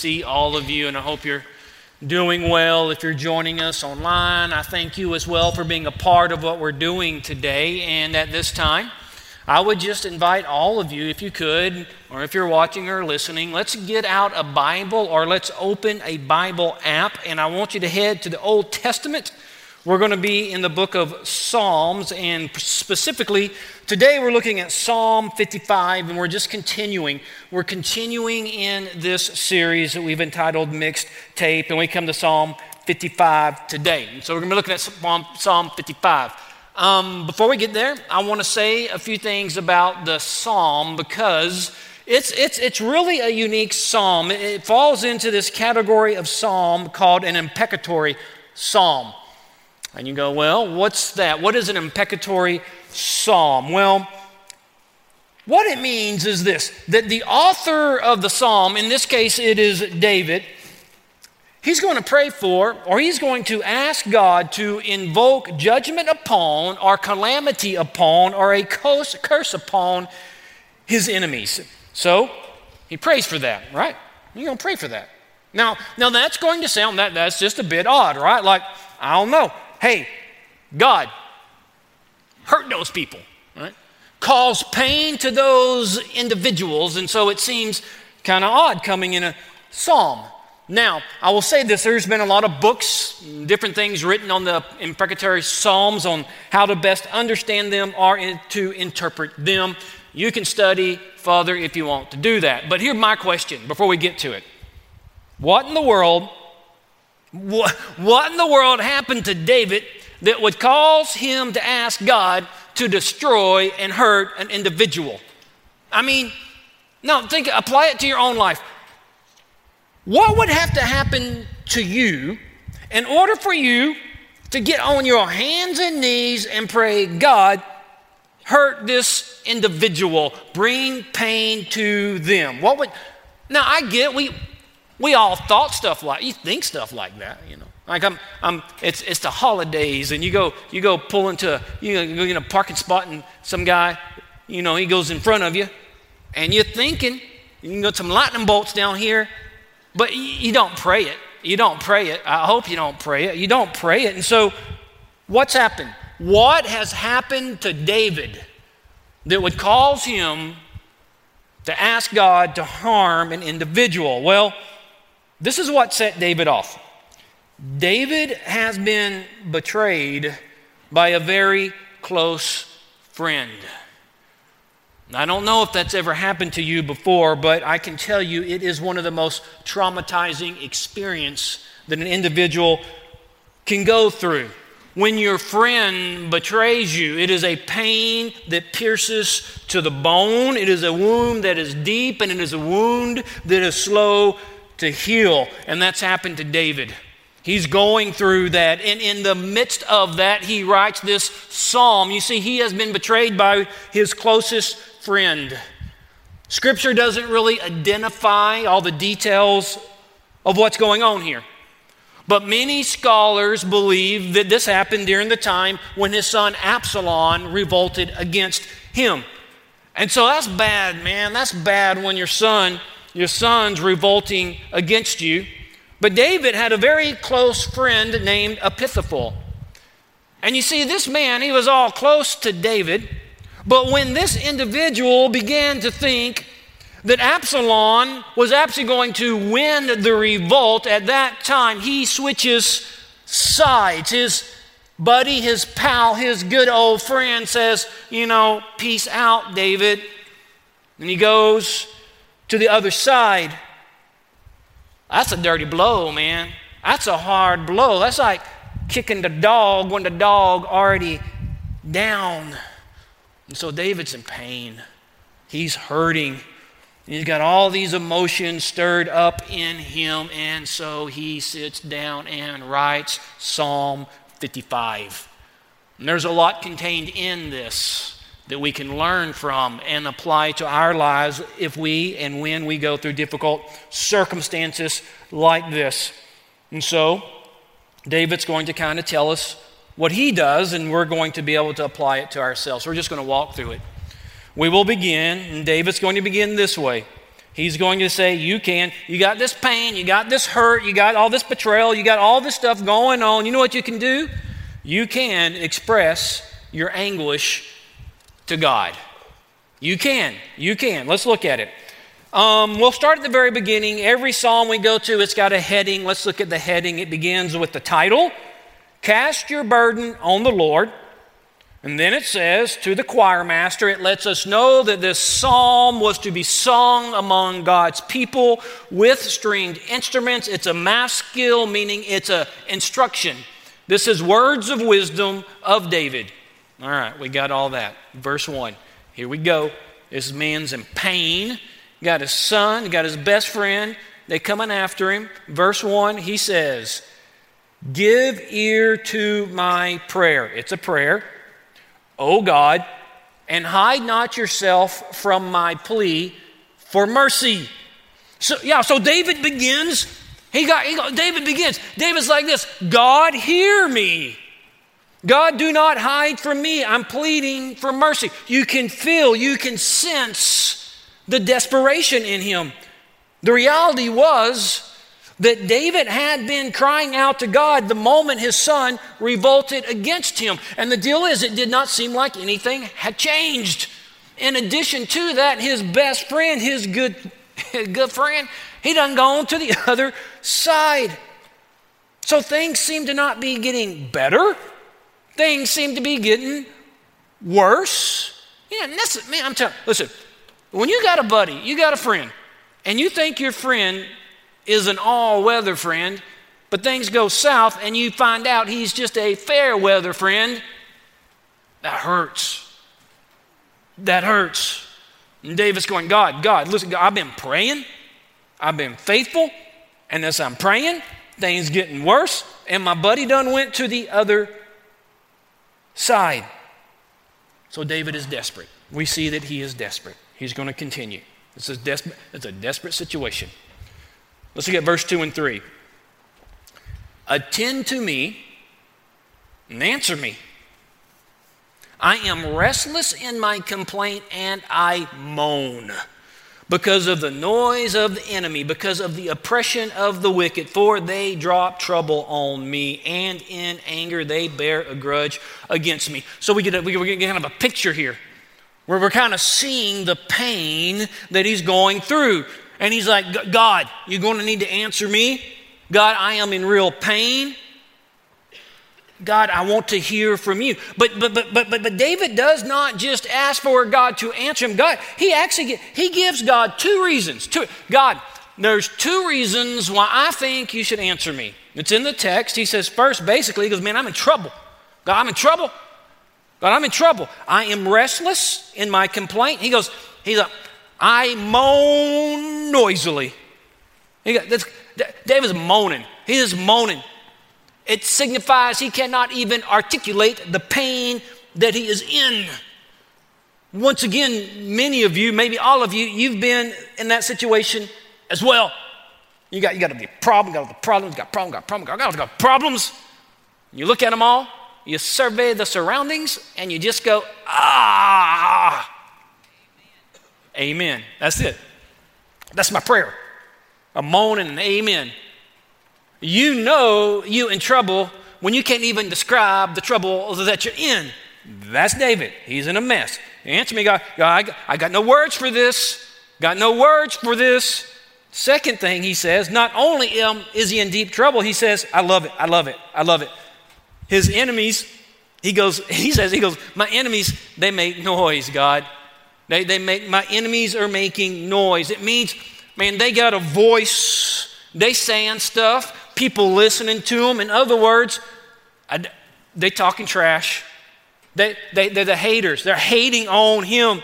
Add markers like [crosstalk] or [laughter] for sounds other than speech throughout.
See all of you, and I hope you're doing well. If you're joining us online, I thank you as well for being a part of what we're doing today. And at this time, I would just invite all of you, if you could, or if you're watching or listening, let's get out a Bible or let's open a Bible app. And I want you to head to the Old Testament. We're going to be in the book of Psalms, and specifically today we're looking at Psalm 55, and we're just continuing. We're continuing in this series that we've entitled Mixed Tape, and we come to Psalm 55 today. And so we're going to be looking at Psalm, Psalm 55. Um, before we get there, I want to say a few things about the psalm because it's, it's, it's really a unique psalm. It, falls into this category of psalm called an imprecatory psalm. And you go, well, what's that? What is an imprecatory psalm? Well, what it means is this that the author of the psalm, in this case it is David, he's going to pray for or he's going to ask God to invoke judgment upon or calamity upon or a curse, curse upon his enemies. So he prays for that, right? You're going to pray for that. Now, now that's going to sound that that's just a bit odd, right? Like, I don't know. Hey, God, hurt those people, right? Cause pain to those individuals, and so it seems kind of odd coming in a psalm. Now, I will say this there's been a lot of books, different things written on the imprecatory Psalms on how to best understand them or in- to interpret them. You can study further if you want to do that. But here's my question before we get to it What in the world, what, what in the world happened to David that would cause him to ask God to destroy and hurt an individual? I mean, no, think, apply it to your own life. What would have to happen to you in order for you to get on your hands and knees and pray, God, hurt this individual, bring pain to them? What would, now I get, we, we all thought stuff like, you think stuff like that, you know. Like I'm, I'm, it's, it's the holidays, and you go, you go pull into, a, you go in a parking spot, and some guy, you know, he goes in front of you, and you're thinking, you can go some lightning bolts down here, but you don't pray it. You don't pray it. I hope you don't pray it. You don't pray it. And so, what's happened? What has happened to David that would cause him to ask God to harm an individual? Well, this is what set David off. David has been betrayed by a very close friend. I don't know if that's ever happened to you before, but I can tell you it is one of the most traumatizing experience that an individual can go through. When your friend betrays you, it is a pain that pierces to the bone. It is a wound that is deep and it is a wound that is slow to heal. And that's happened to David. He's going through that. And in the midst of that, he writes this psalm. You see, he has been betrayed by his closest friend. Scripture doesn't really identify all the details of what's going on here. But many scholars believe that this happened during the time when his son Absalom revolted against him. And so that's bad, man. That's bad when your son, your son's revolting against you. But David had a very close friend named Ahithophel. And you see, this man, he was all close to David. But when this individual began to think that Absalom was actually going to win the revolt, at that time he switches sides. His buddy, his pal, his good old friend says, You know, peace out, David. And he goes to the other side. That's a dirty blow, man. That's a hard blow. That's like kicking the dog when the dog already down. And so David's in pain. He's hurting. He's got all these emotions stirred up in him, and so he sits down and writes Psalm 55. And there's a lot contained in this that we can learn from and apply to our lives if we and when we go through difficult circumstances like this. And so, David's going to kind of tell us what he does, and we're going to be able to apply it to ourselves. We're just going to walk through it. We will begin, and David's going to begin this way. He's going to say, You can. You got this pain, you got this hurt, you got all this betrayal, you got all this stuff going on. You know what you can do? You can express your anguish to God. You can. You can. Let's look at it. Um, we'll start at the very beginning. Every psalm we go to, it's got a heading. Let's look at the heading. It begins with the title Cast Your Burden on the Lord. And then it says to the choir master, it lets us know that this psalm was to be sung among God's people with stringed instruments. It's a maskil, meaning it's a instruction. This is words of wisdom of David. All right, we got all that. Verse 1. Here we go. This man's in pain. Got his son, got his best friend. They coming after him. Verse 1, he says, Give ear to my prayer. It's a prayer. O God, and hide not yourself from my plea for mercy. So, yeah, so David begins. He got, he got, David begins. David's like this God, hear me. God, do not hide from me. I'm pleading for mercy. You can feel, you can sense the desperation in him. The reality was that David had been crying out to God the moment his son revolted against him. And the deal is, it did not seem like anything had changed. In addition to that, his best friend, his good, [laughs] good friend, he done gone to the [laughs] other side. So things seem to not be getting better. Things seem to be getting worse. Yeah, listen, man, I'm telling listen, when you got a buddy, you got a friend, and you think your friend is an all weather friend, but things go south and you find out he's just a fair weather friend, that hurts. That hurts. And David's going, God, God, listen, I've been praying, I've been faithful, and as I'm praying, things getting worse, and my buddy done went to the other side. So David is desperate. We see that he is desperate. He's going to continue. This is desperate. It's a desperate situation. Let's look at verse 2 and 3. Attend to me and answer me. I am restless in my complaint and I moan because of the noise of the enemy, because of the oppression of the wicked, for they drop trouble on me, and in anger they bear a grudge against me. So we get, a, we get kind of a picture here where we're kind of seeing the pain that he's going through. And he's like, God, you're going to need to answer me. God, I am in real pain. God, I want to hear from you. But but but but but, but David does not just ask for God to answer him. God, he actually he gives God two reasons. Two, God, there's two reasons why I think you should answer me. It's in the text. He says first, basically, he goes, Man, I'm in trouble. God, I'm in trouble. God, I'm in trouble. I am restless in my complaint. He goes, he's like, I moan noisily. He this, David's moaning. He is moaning. It signifies he cannot even articulate the pain that he is in. Once again, many of you, maybe all of you, you've been in that situation as well. You got, you got to be a problem, got the problems, got problem, got problem, got, got, got problems. You look at them all, you survey the surroundings, and you just go, ah. Amen. That's it. That's my prayer. A moan and an amen. You know you in trouble when you can't even describe the trouble that you're in. That's David. He's in a mess. Answer me, God. God I, got, no words for this. got no words for this. Second thing he says, not only is he in deep trouble, he says, I love it, I love it, I love it. His enemies, he goes, [laughs] he says, he goes, my enemies, they make noise, God. They, they make, my enemies are making noise. It means, man, they got a voice, they saying stuff, people listening to them. In other words, I, they talking trash. They, they, they're the haters. They're hating on him.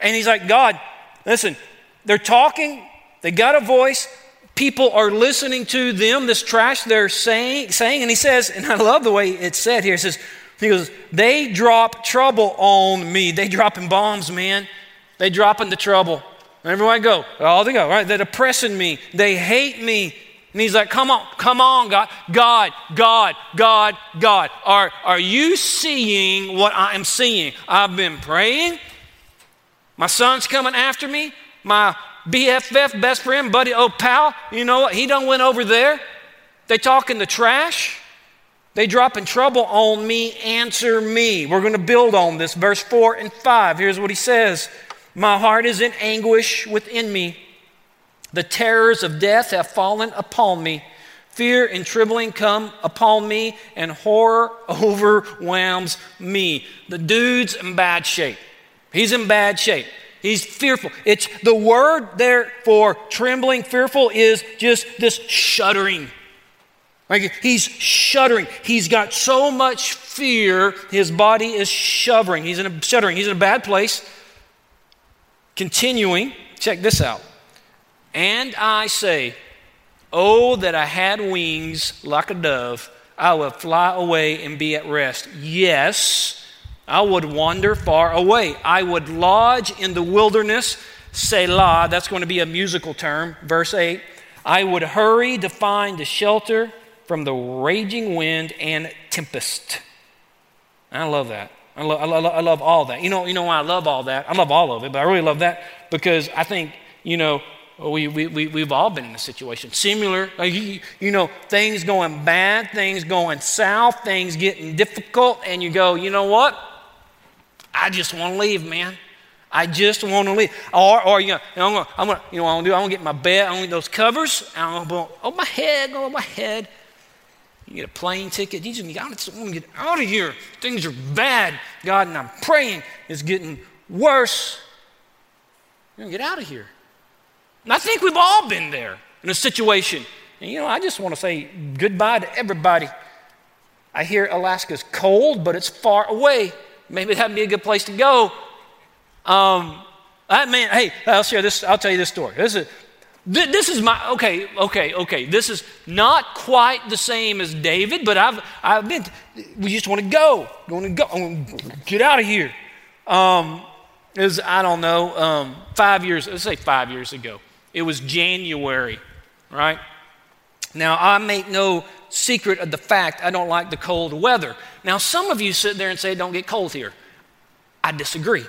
And he's like, God, listen, they're talking, they got a voice, people are listening to them, this trash they're saying, saying. And he says, and I love the way it's said here, he says, he goes, they drop trouble on me. They dropping bombs, man. They dropping the trouble. Everywhere I go, all they go, right? They're oppressing me. They hate me. And he's like, come on, come on, God, God, God, God, God. Are, are you seeing what I am seeing? I've been praying. My son's coming after me. My BFF, best friend, buddy, oh pal, you know what? He done went over there. They talking the trash. They dropping trouble on me. Answer me. We're going to build on this. Verse 4 and 5. Here's what he says My heart is in anguish within me. The terrors of death have fallen upon me. Fear and trembling come upon me, and horror [laughs] overwhelms me. The dude's in bad shape. He's in bad shape. He's fearful. It's the word there for trembling, fearful is just this shuddering. Like he's shuddering. He's got so much fear, his body is shuddering. He's in a shuddering. He's in a bad place. Continuing, check this out. And I say, Oh, that I had wings like a dove, I would fly away and be at rest. Yes, I would wander far away. I would lodge in the wilderness, Selah. That's going to be a musical term. Verse 8. I would hurry to find a shelter from the raging wind and tempest. I love that. I love, I, love, I love all that. You know, you know why I love all that? I love all of it, but I really love that because I think, you know, we, we, we, we've all been in a situation similar. Like you, you know, things going bad, things going south, things getting difficult, and you go, you know what? I just want to leave, man. I just want to leave. Or, or you know, I'm gonna, I'm gonna, you know, I'm gonna do. I'm gonna get my bed. I'm gonna get those covers. I'm gonna go oh my head, go over my head. You get a plane ticket. You just, I just want to get out of here. Things are bad, God, and I'm praying it's getting worse. You're gonna get out of here. And I think we've all been there in a situation. And you know, I just want to say goodbye to everybody. I hear Alaska's cold, but it's far away. Maybe that'd be a good place to go. Um, I mean, hey, I'll share this. I'll tell you this story. This is this is my okay, okay, okay. This is not quite the same as David, but I've I've been. We just want to go. Want to go. Get out of here. Um, was I don't know. Um, five years. Let's say five years ago. It was January, right? Now, I make no secret of the fact I don't like the cold weather. Now, some of you sit there and say, don't get cold here. I disagree.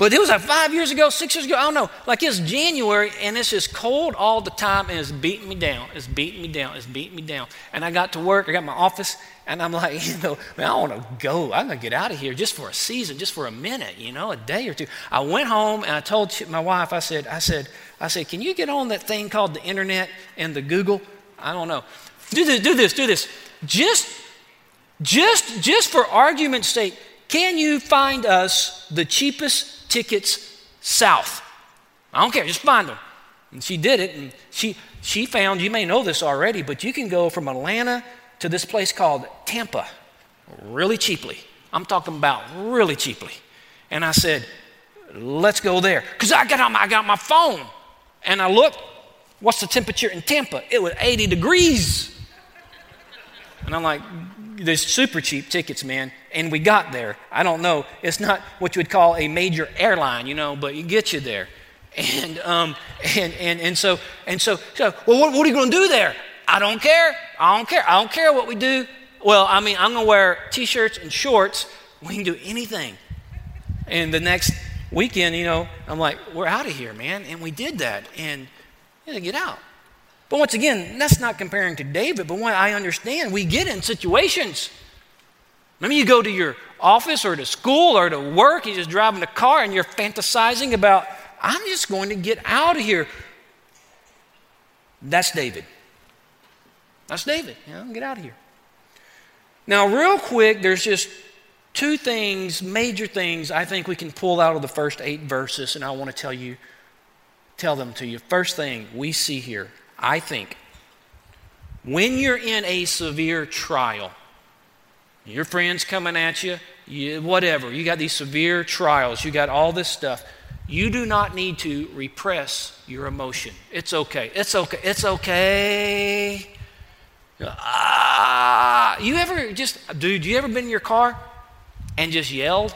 But it was like five years ago, six years ago, I don't know. Like it's January and it's just cold all the time and it's beating me down. It's beating me down. It's beating me down. And I got to work, I got my office, and I'm [laughs] like, you know, man, I want to go. I'm going to get out of here just for a season, just for a minute, you know, a day or two. I went home and I told my wife, I said, I said, I said, can you get on that thing called the internet and the Google? I don't know. Do this, do this, do this. Just, just, just for argument's sake, can you find us the cheapest tickets south. I don't care, just find them. And she did it, and she, she found, you may know this already, but you can go from Atlanta to this place called Tampa really cheaply. I'm talking about really cheaply. And I said, let's go there. Because I got I got my phone and I looked, what's the temperature in Tampa? It was 80 degrees. And I'm like, there's super cheap tickets, man. And we got there. I don't know. It's not what you would call a major airline, you know, but it gets you there. And um, and and and so and so so. Well, what, what are you going to do there? I don't care. I don't care. I don't care what we do. Well, I mean, I'm going to wear t-shirts and shorts. We can do anything. And the next weekend, you know, I'm like, we're out of here, man. And we did that. And you know, get out. But once again, that's not comparing to David, but what I understand, we get in situations. Maybe you go to your office or to school or to work, you're just driving a car and you're fantasizing about I'm just going to get out of here. That's David. That's David. You know, get out of here. Now, real quick, there's just two things, major things, I think we can pull out of the first eight verses, and I want to tell you, tell them to you. First thing we see here, I think, when you're in a severe trial, your friends coming at you, you, whatever, you got these severe trials, you got all this stuff. You do not need to repress your emotion. It's okay. It's okay. It's okay. Ah, you ever just, dude, you ever been in your car and just yelled?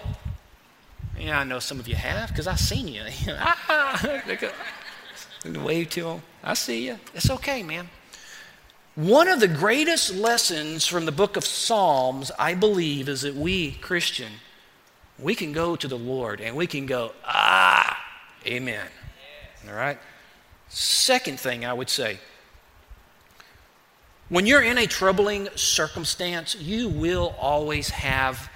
Yeah, I know some of you have because I've seen you. [laughs] ah, wave to them. I see you. It's okay, man. One of the greatest lessons from the book of Psalms, I believe, is that we, Christian, we can go to the Lord and we can go, ah, amen. All right? Second thing I would say when you're in a troubling circumstance, you will always have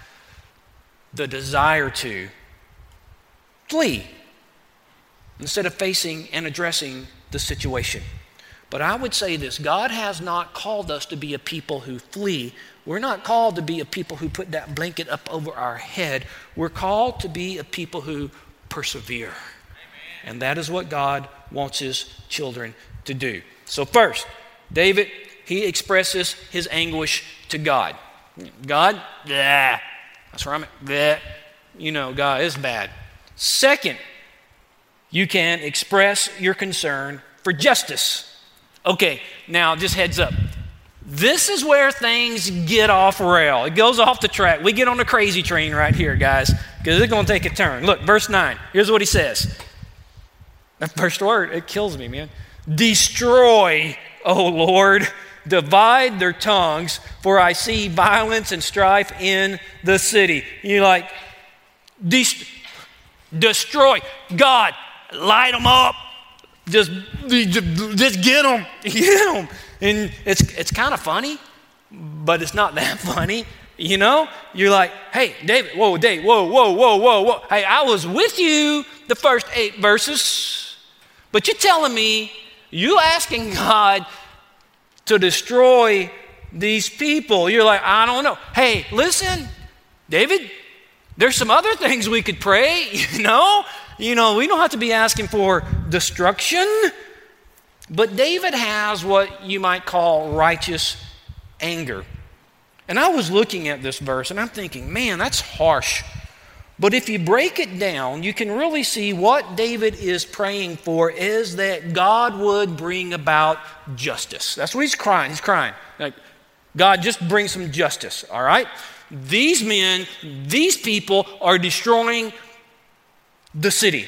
the desire to flee instead of facing and addressing the situation. But I would say this God has not called us to be a people who flee. We're not called to be a people who put that blanket up over our head. We're called to be a people who persevere. Amen. And that is what God wants his children to do. So, first, David, he expresses his anguish to God. God, yeah, that's where I'm at. Bleh. You know, God is bad. Second, you can express your concern for justice. Okay, now just heads up. This is where things get off rail. It goes off the track. We get on the crazy train right here, guys, because it's going to take a turn. Look, verse 9. Here's what he says. That first word, it kills me, man. Destroy, O Lord, divide their tongues, for I see violence and strife in the city. You're like, destroy. God, light them up just, just get them, [laughs] get them. And it's, it's kind of funny, but it's not [laughs] that funny. You know, you're like, hey, David, whoa, Dave, whoa, whoa, whoa, whoa, whoa. Hey, I was with you the first eight verses, but you're telling me you asking God to destroy these people. You're like, I don't know. Hey, listen, David, there's some other things we could pray, [laughs] you know? You know, we don't have to be asking for destruction, but David has what you might call righteous anger. And I was looking at this verse and I'm thinking, man, that's harsh. But if you break it down, you can really see what David is praying for is that God would bring about justice. That's what he's crying. He's crying. Like, God, just bring some justice, all right? These men, these people are destroying the city.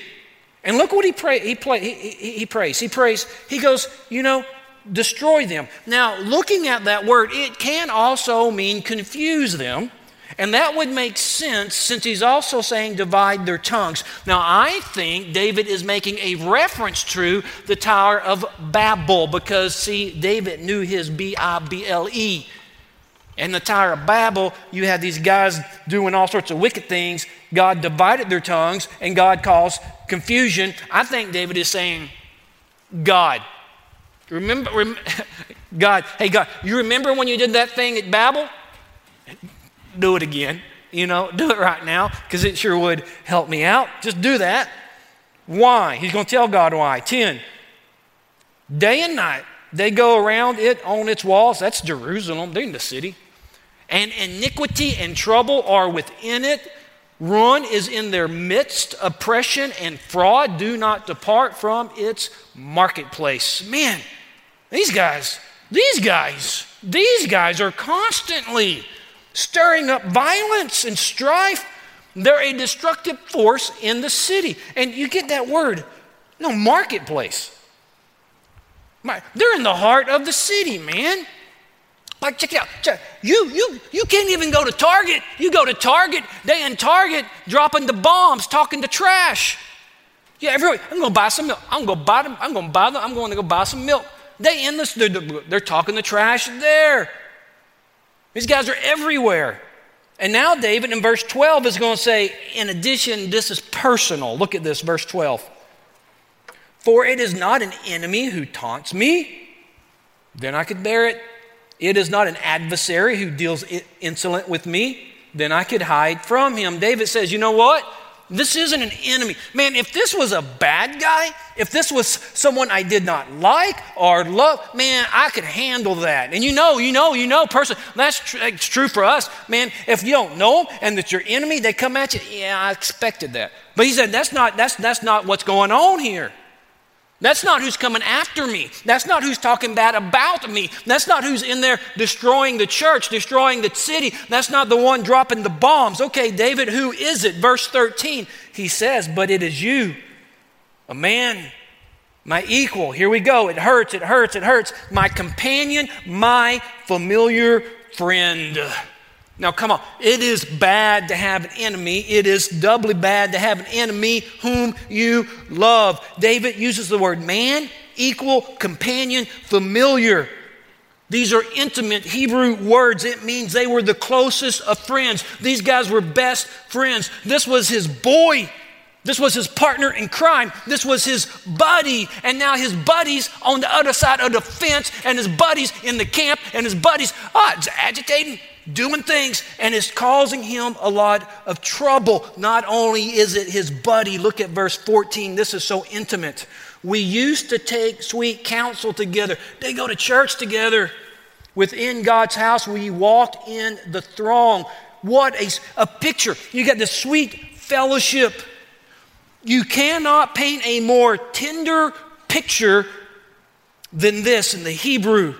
And look what he pray, he, play, he, he, he prays. He prays, he goes, you know, destroy them. Now, looking at that word, it can also mean confuse them. And that would make sense since he's also saying divide their tongues. Now, I think David is making a reference to the Tower of Babel because, see, David knew his B I B L E. In the Tower of Babel, you had these guys doing all sorts of wicked things. God divided their tongues, and God caused confusion. I think David is saying, God, remember, rem- [laughs] God, hey, God, you remember when you did that thing at Babel? Do it again. You know, do it right now because it sure would help me out. Just do that. Why? He's going to tell God why. 10. Day and night, they go around it on its walls. That's Jerusalem. They're in the city and iniquity and trouble are within it. Ruin is in their midst. Oppression and fraud do not depart from its marketplace. Man, these guys, these guys, these guys are constantly stirring up violence and strife. They're a destructive force in the city. And you get that word, no, marketplace. They're in the heart of the city, man. Like, check it out. Check. You, you, you can't even go to Target. You go to Target, they in Target dropping the bombs, talking to trash. Yeah, everybody, I'm going to buy some milk. I'm going to buy them. I'm going to buy them. I'm going to go buy some milk. They in this, they're, they're talking the trash there. These guys are everywhere. And now David in verse 12 is going to say, in addition, this is personal. Look at this, verse 12. For it is not an enemy who taunts me, then I could bear it. It is not an adversary who deals insolent with me, then I could hide from him. David says, You know what? This isn't an enemy. Man, if this was a bad guy, if this was someone I did not like or love, man, I could handle that. And you know, you know, you know, person, that's, tr- that's true for us. Man, if you don't know them and that your enemy, they come at you, yeah, I expected that. But he said, that's not, that's, that's not what's going on here. That's not who's coming after me. That's not who's talking bad about me. That's not who's in there destroying the church, destroying the city. That's not the one dropping the bombs. Okay, David, who is it? Verse 13, he says, But it is you, a man, my equal. Here we go. It hurts, it hurts, it hurts. My companion, my familiar friend. Now, come on. It is bad to have an enemy. It is doubly bad to have an enemy whom you love. David uses the word man, equal, companion, familiar. These are intimate Hebrew words. It means they were the closest of friends. These guys were best friends. This was his boy. This was his partner in crime. This was his buddy. And now his buddies on the other side of the fence, and his buddies in the camp, and his buddies, ah, it's agitating doing things and it's causing him a lot of trouble. Not only is it his buddy, look at verse 14. This is so intimate. We used to take sweet counsel together, they go to church together. Within God's house, we walked in the throng. What a, a picture. You got this sweet fellowship. You cannot paint a more tender picture than this in the Hebrew.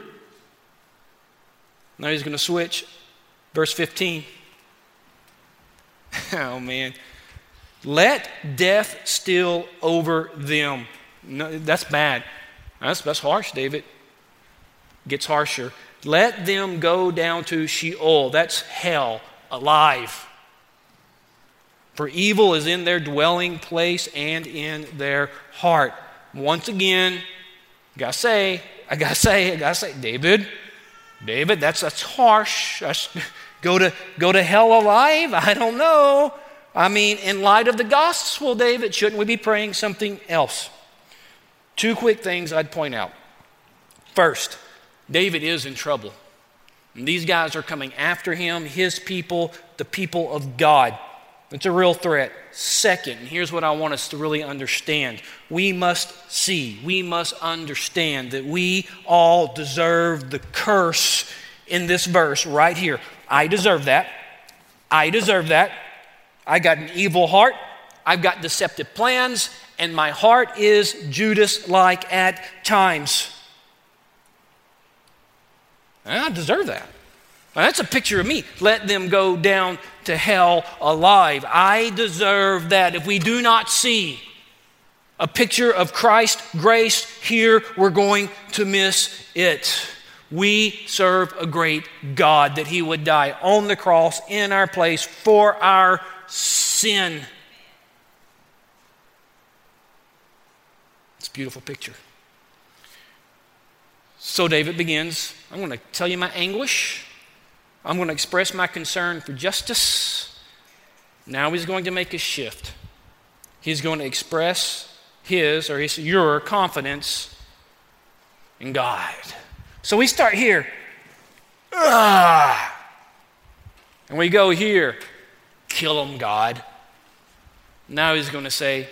Now he's going to switch Verse 15. [laughs] Oh, man. Let death steal over them. No, that's bad. That's, that's harsh, David. Gets harsher. Let them go down to Sheol. That's hell, alive. For evil is in their dwelling place and in their heart. Once again, I gotta say, I gotta [laughs] say, I gotta say, David, David, that's, that's harsh. That's, [laughs] go, to, go to hell alive? I don't know. I mean, in light of the gospel, David, shouldn't we be praying something else? Two quick things I'd point out. First, David is in trouble. And these guys are coming after him, his people, the people of God. It's a real threat. Second, here's what I want us to really understand we must see, we must understand that we all deserve the curse in this verse right here. I deserve that. I deserve that. I got an evil heart. I've got deceptive plans, and my heart is Judas like at times. I deserve that. Now, that's a picture of me. Let them go down to hell alive. I deserve that. If we do not see a picture of Christ's grace here, we're going to miss it. We serve a great God that He would die on the cross in our place for our sin. It's a beautiful picture. So David begins I'm going to tell you my anguish. I'm going to express my concern for justice. Now he's going to make a shift. He's going to express his or his, your confidence in God. So we start here. Ah! And we go here. Kill him, God. Now he's going to say,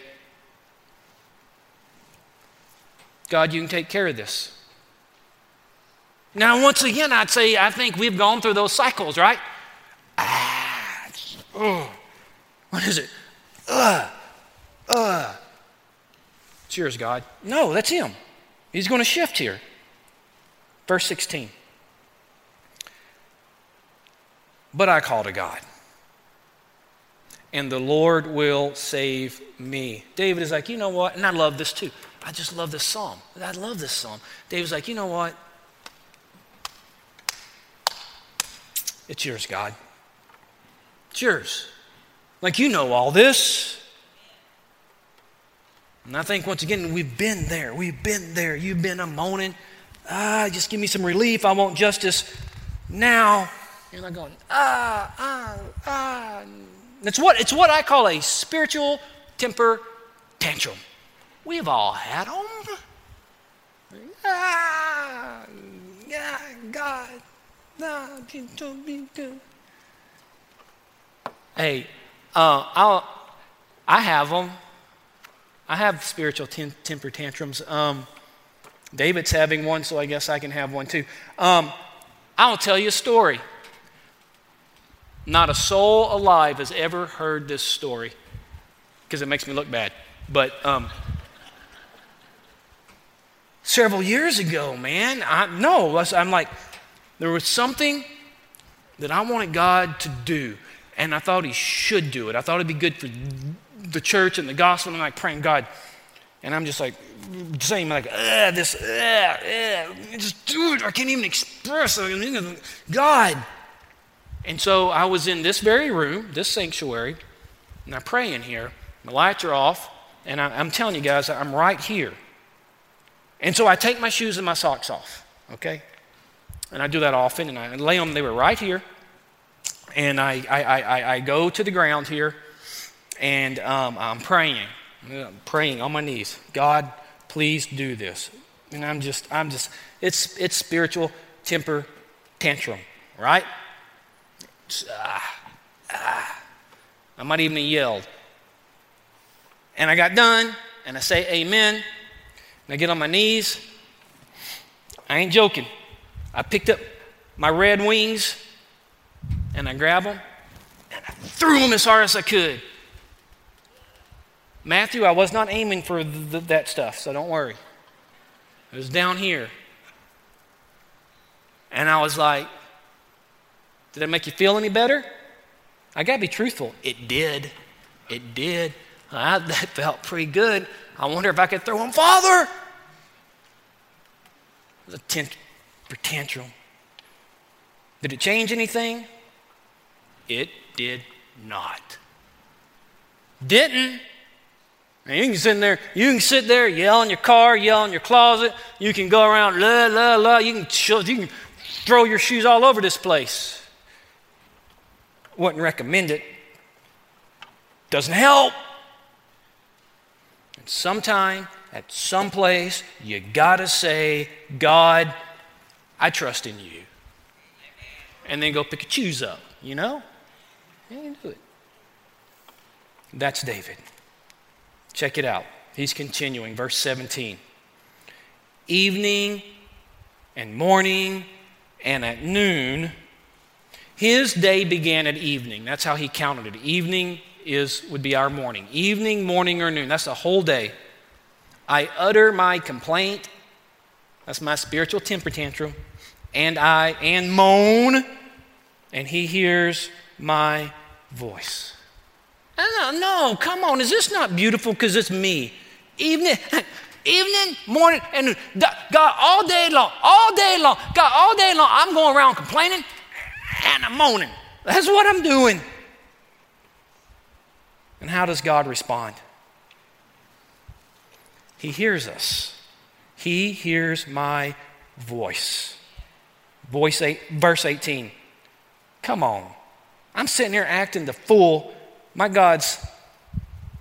God, you can take care of this. Now, once again, I'd say I think we've gone through those cycles, right? Ah, oh, what is it? Cheers, God. No, that's him. He's going to shift here. Verse 16. But I call to God, and the Lord will save me. David is like, you know what? And I love this too. I just love this psalm. I love this psalm. David's like, you know what? It's yours, God. It's yours. Like you know all this. And I think once again, we've been there. We've been there. You've been a moaning. Ah, just give me some relief. I want justice now. You're not going, ah, ah, ah. It's what, it's what I call a spiritual temper tantrum. We've all had them. Ah, yeah, God, Hey, uh, I'll, I have them. I have spiritual ten- temper tantrums. Um, David's having one, so I guess I can have one too. Um, I'll tell you a story. Not a soul alive has ever heard this story because it makes me look bad. But um, several years ago, man, I, no, I'm like, there was something that I wanted God to do, and I thought He should do it. I thought it'd be good for the church and the gospel, and I'm like praying, God, and I'm just like saying like, this, just do it. I can't even express it. God. And so I was in this very room, this sanctuary, and I pray in here. The lights are off, and I, I'm telling you guys, I'm right here. And so I take my shoes and my socks off, okay? And I do that often, and I lay them, they were right here. And I, I, I, I go to the ground here, and um, I'm praying. I'm praying on my knees. God, please do this. And I'm just, I'm just, it's, it's spiritual temper tantrum, right? Ah, ah. I might even have yelled. And I got done, and I say amen, and I get on my knees. I ain't joking. I picked up my red wings, and I grabbed them, and I threw them as hard as I could. Matthew, I was not aiming for th- that stuff, so don't worry. It was down here. And I was like, did it make you feel any better? I got to be truthful. It did. It did. I, that felt pretty good. I wonder if I could throw him, Father. It was a tent, tantrum. Did it change anything? It did not. Didn't. And you can sit there, you can sit there, yell in your car, yell in your closet. You can go around, la, la, la. You can, you can throw your shoes all over this place. Wouldn't recommend it. Doesn't help. And sometime, at some place, you gotta say, God, I trust in you. And then go pick your shoes up, you know? You do it. That's David. Check it out. He's continuing, verse 17. Evening and morning and at noon, his day began at evening. That's how he counted it. Evening is would be our morning. Evening, morning, or noon. That's the whole day. I utter my complaint. That's my spiritual temper tantrum. And I and moan, and he hears my voice. No, no, come on. Is this not beautiful because it's me? Evening, [laughs] evening, morning, and God all day long, all day long, God all day long, I'm going around complaining and I'm moaning. That's what I'm doing. And how does God respond? He hears us. He hears my voice. Voice eight, verse 18. Come on. I'm sitting here acting the fool my God's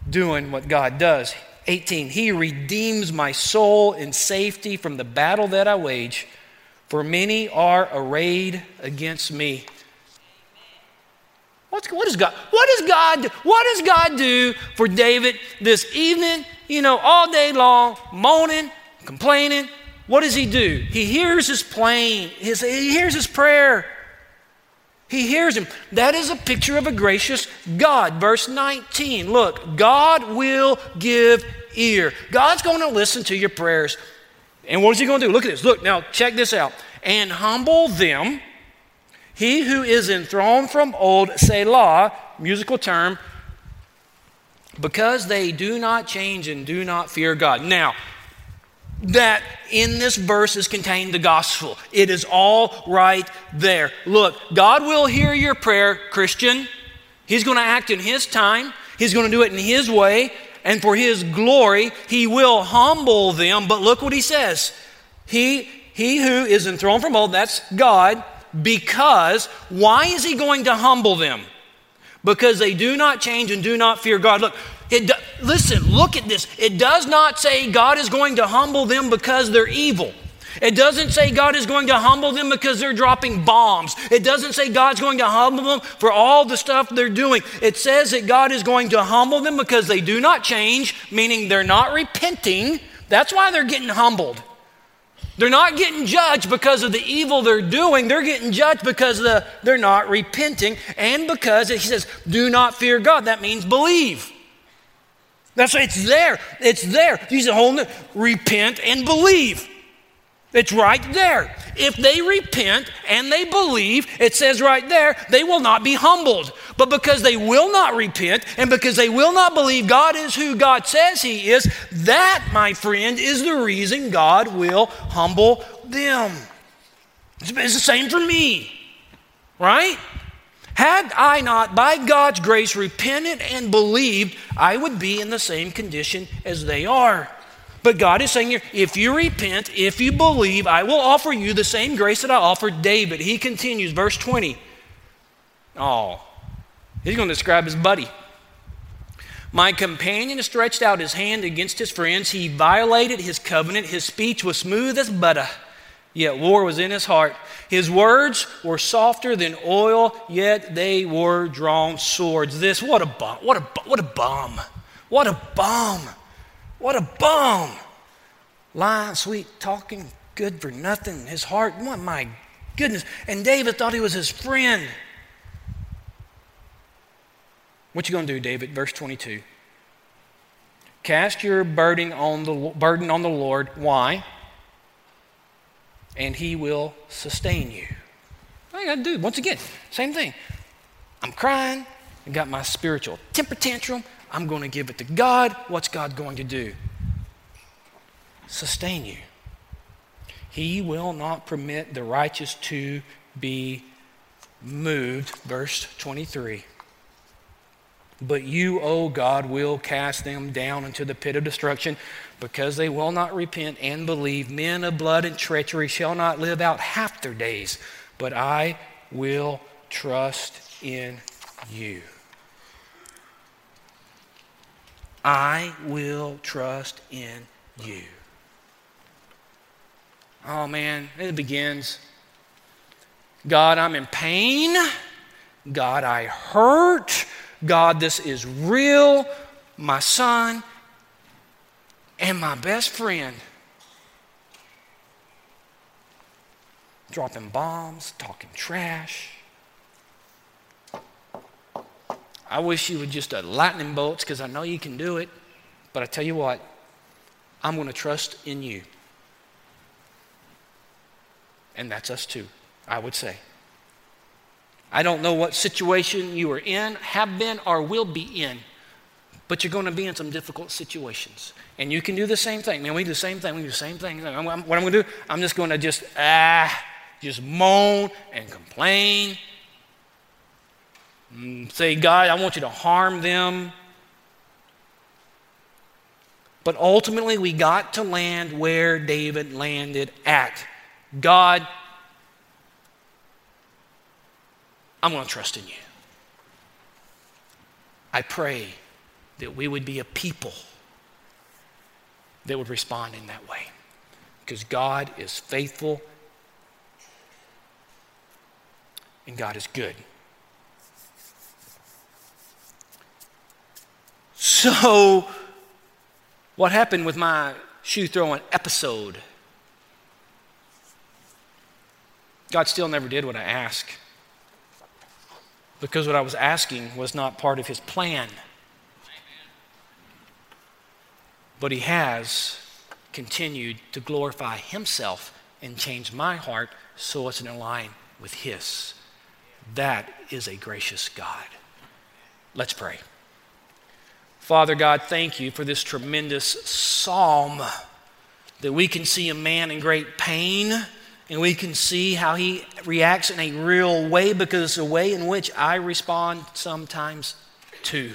doing what God does. 18, He redeems my soul in safety from the battle that I wage, for many are arrayed against me. What's, what, is God, what, does God, what does God do for David this evening, you know, all day long, moaning, complaining? What does he do? He hears his plain, his, he hears his prayer. He hears him. That is a picture of a gracious God. Verse 19 look, God will give ear. God's going to listen to your prayers. And what is he going to do? Look at this. Look, now check this out. And humble them. He who is enthroned from old, Selah, musical term, because they do not change and do not fear God. Now, that in this verse is contained the gospel. It is all right there. Look, God will hear your prayer, Christian. He's going to act in His time, He's going to do it in His way, and for His glory, He will humble them. But look what He says He, he who is enthroned from old, that's God, because why is He going to humble them? Because they do not change and do not fear God. Look, listen, look at this. It does not say God is going to humble them because they're evil. It doesn't say God is going to humble them because they're dropping bombs. It doesn't say God's going to humble them for all the stuff they're doing. It says that God is going to humble them because they do not change, meaning they're not repenting. That's why they're getting humbled. They're not getting judged because of the evil they're doing. They're getting judged because the, they're not repenting and because he says, do not fear God. That means believe. That's why it's there. It's there. He's a whole new, repent and believe. It's right there. If they repent and they believe, it says right there, they will not be humbled. But because they will not repent and because they will not believe God is who God says He is, that, my friend, is the reason God will humble them. It's the same for me, right? Had I not, by God's grace, repented and believed, I would be in the same condition as they are. But God is saying here, if you repent, if you believe, I will offer you the same grace that I offered David. He continues, verse 20. Oh, he's going to describe his buddy. My companion stretched out his hand against his friends. He violated his covenant. His speech was smooth as butter, yet war was in his heart. His words were softer than oil, yet they were drawn swords. This, what a bomb, what a, what a bomb, what a bomb. What a bum. Lying, sweet talking, good for nothing. His heart, what my goodness. And David thought he was his friend. What you going to do, David? Verse 22. Cast your burden on the burden on the Lord. Why? And he will sustain you. All you got to do, once again, same thing. I'm crying. I got my spiritual temper tantrum. I'm going to give it to God. What's God going to do? Sustain you. He will not permit the righteous to be moved. Verse 23. But you, O God, will cast them down into the pit of destruction because they will not repent and believe. Men of blood and treachery shall not live out half their days, but I will trust in you. I will trust in you. Oh man, it begins. God, I'm in pain. God, I hurt. God, this is real. My son and my best friend dropping bombs, talking trash. I wish you would just uh, lightning bolts because I know you can do it. But I tell you what, I'm going to trust in you. And that's us too, I would say. I don't know what situation you are in, have been, or will be in, but you're going to be in some difficult situations. And you can do the same thing. Man, we do the same thing. We do the same thing. what I'm going to do, I'm just going to just, ah, just moan and complain Mm, say, God, I want you to harm them. But ultimately, we got to land where David landed at. God, I'm going to trust in you. I pray that we would be a people that would respond in that way. Because God is faithful and God is good. So, what happened with my shoe throwing episode? God still never did what I asked because what I was asking was not part of His plan. But He has continued to glorify Himself and change my heart so it's in line with His. That is a gracious God. Let's pray. Father God, thank you for this tremendous psalm that we can see a man in great pain and we can see how he reacts in a real way because a way in which I respond sometimes too.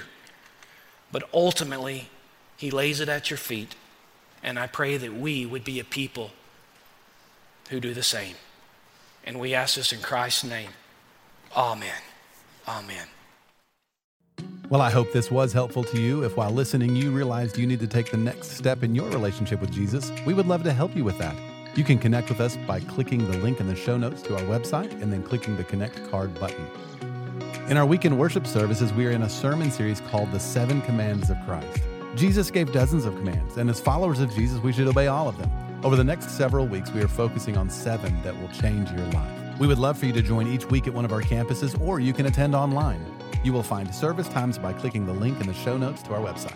But ultimately, he lays it at your feet. And I pray that we would be a people who do the same. And we ask this in Christ's name. Amen. Amen. Well, I hope this was helpful to you. If while listening you realized you need to take the next step in your relationship with Jesus, we would love to help you with that. You can connect with us by clicking the link in the show notes to our website and then clicking the Connect card button. In our weekend worship services, we are in a sermon series called The Seven Commands of Christ. Jesus gave dozens of commands, and as followers of Jesus, we should obey all of them. Over the next several weeks, we are focusing on seven that will change your life. We would love for you to join each week at one of our campuses, or you can attend online. You will find service times by clicking the link in the show notes to our website.